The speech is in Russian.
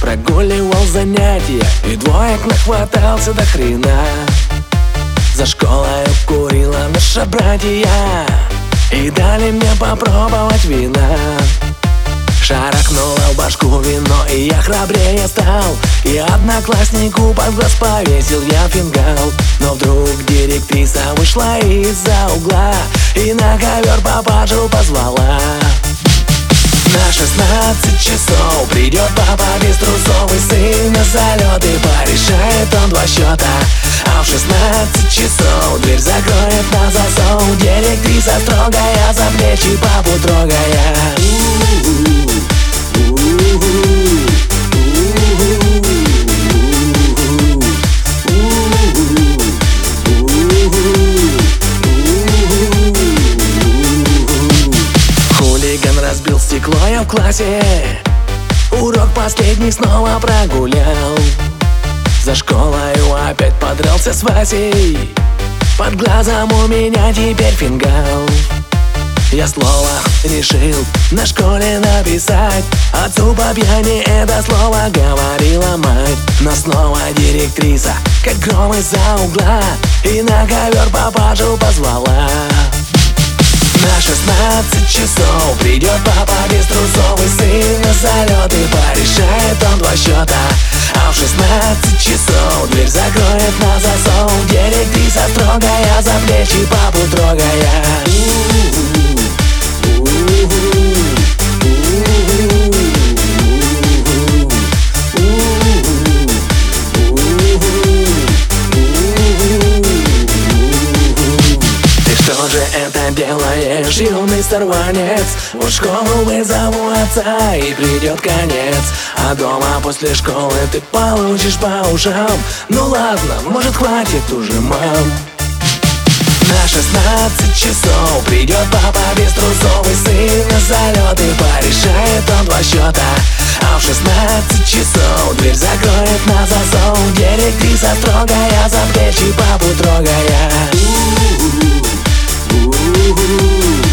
Прогуливал занятия И двоек нахватался до хрена. За школой курила наша братья И дали мне попробовать вина. Шарахнуло в башку вино, и я храбрее стал. И однокласснику под глаз повесил я фингал. Но вдруг директриса вышла из-за угла И на ковер пападжу позвала. На 16 часов придет папа без трусов И сын на залет и порешает он два счета А в 16 часов дверь закроет на засов. Директриса строгая за плечи папу трогая. Разбил стекло я в классе Урок последний снова прогулял. За школою опять подрался с Васей. Под глазом у меня теперь фингал. Я слово решил на школе написать. Отцу по пьяни это слово говорила мать. Но снова директриса, как гром из-за угла. И на ковер папашу позвала на 16 часов. Придет папа без трусов И сын на залет и порешает он два счета. А в 16 часов дверь закроет на засов. Директриса строгая за плечи папу трогая делаешь, юный сорванец В школу вызову отца и придет конец. А дома после школы ты получишь по ушам. Ну ладно, может хватит уже, мам. На 16 часов придет папа без трусов И сын на и порешает он два счета А в 16 часов дверь закроет на засов. Директриса строгая за плечи папу трогая Ooh.